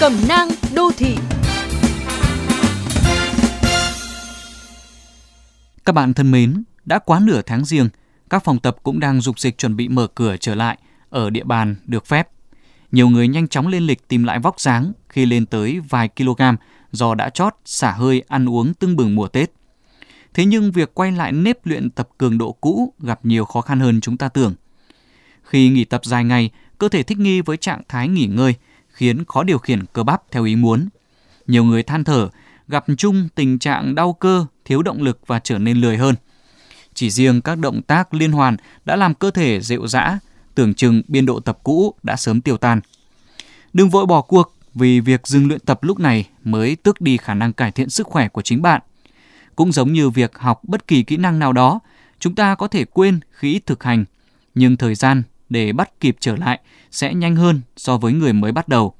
Cẩm nang đô thị Các bạn thân mến, đã quá nửa tháng riêng, các phòng tập cũng đang dục dịch chuẩn bị mở cửa trở lại ở địa bàn được phép. Nhiều người nhanh chóng lên lịch tìm lại vóc dáng khi lên tới vài kg do đã chót xả hơi ăn uống tưng bừng mùa Tết. Thế nhưng việc quay lại nếp luyện tập cường độ cũ gặp nhiều khó khăn hơn chúng ta tưởng. Khi nghỉ tập dài ngày, cơ thể thích nghi với trạng thái nghỉ ngơi, khiến khó điều khiển cơ bắp theo ý muốn. Nhiều người than thở, gặp chung tình trạng đau cơ, thiếu động lực và trở nên lười hơn. Chỉ riêng các động tác liên hoàn đã làm cơ thể rệu rã, tưởng chừng biên độ tập cũ đã sớm tiêu tan. Đừng vội bỏ cuộc vì việc dừng luyện tập lúc này mới tước đi khả năng cải thiện sức khỏe của chính bạn. Cũng giống như việc học bất kỳ kỹ năng nào đó, chúng ta có thể quên khi ít thực hành, nhưng thời gian để bắt kịp trở lại sẽ nhanh hơn so với người mới bắt đầu.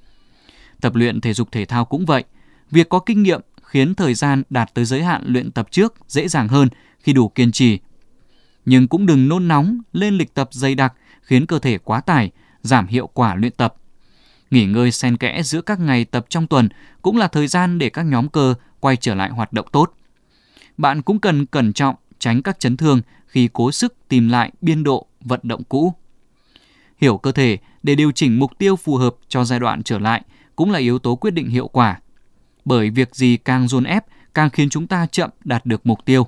Tập luyện thể dục thể thao cũng vậy. Việc có kinh nghiệm khiến thời gian đạt tới giới hạn luyện tập trước dễ dàng hơn khi đủ kiên trì. Nhưng cũng đừng nôn nóng lên lịch tập dày đặc khiến cơ thể quá tải, giảm hiệu quả luyện tập. Nghỉ ngơi xen kẽ giữa các ngày tập trong tuần cũng là thời gian để các nhóm cơ quay trở lại hoạt động tốt. Bạn cũng cần cẩn trọng tránh các chấn thương khi cố sức tìm lại biên độ vận động cũ. Hiểu cơ thể để điều chỉnh mục tiêu phù hợp cho giai đoạn trở lại cũng là yếu tố quyết định hiệu quả. Bởi việc gì càng dồn ép càng khiến chúng ta chậm đạt được mục tiêu.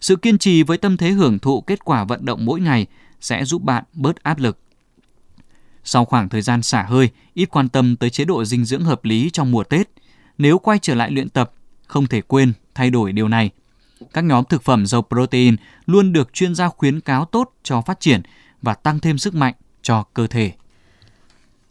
Sự kiên trì với tâm thế hưởng thụ kết quả vận động mỗi ngày sẽ giúp bạn bớt áp lực. Sau khoảng thời gian xả hơi, ít quan tâm tới chế độ dinh dưỡng hợp lý trong mùa Tết, nếu quay trở lại luyện tập, không thể quên thay đổi điều này. Các nhóm thực phẩm giàu protein luôn được chuyên gia khuyến cáo tốt cho phát triển và tăng thêm sức mạnh cho cơ thể.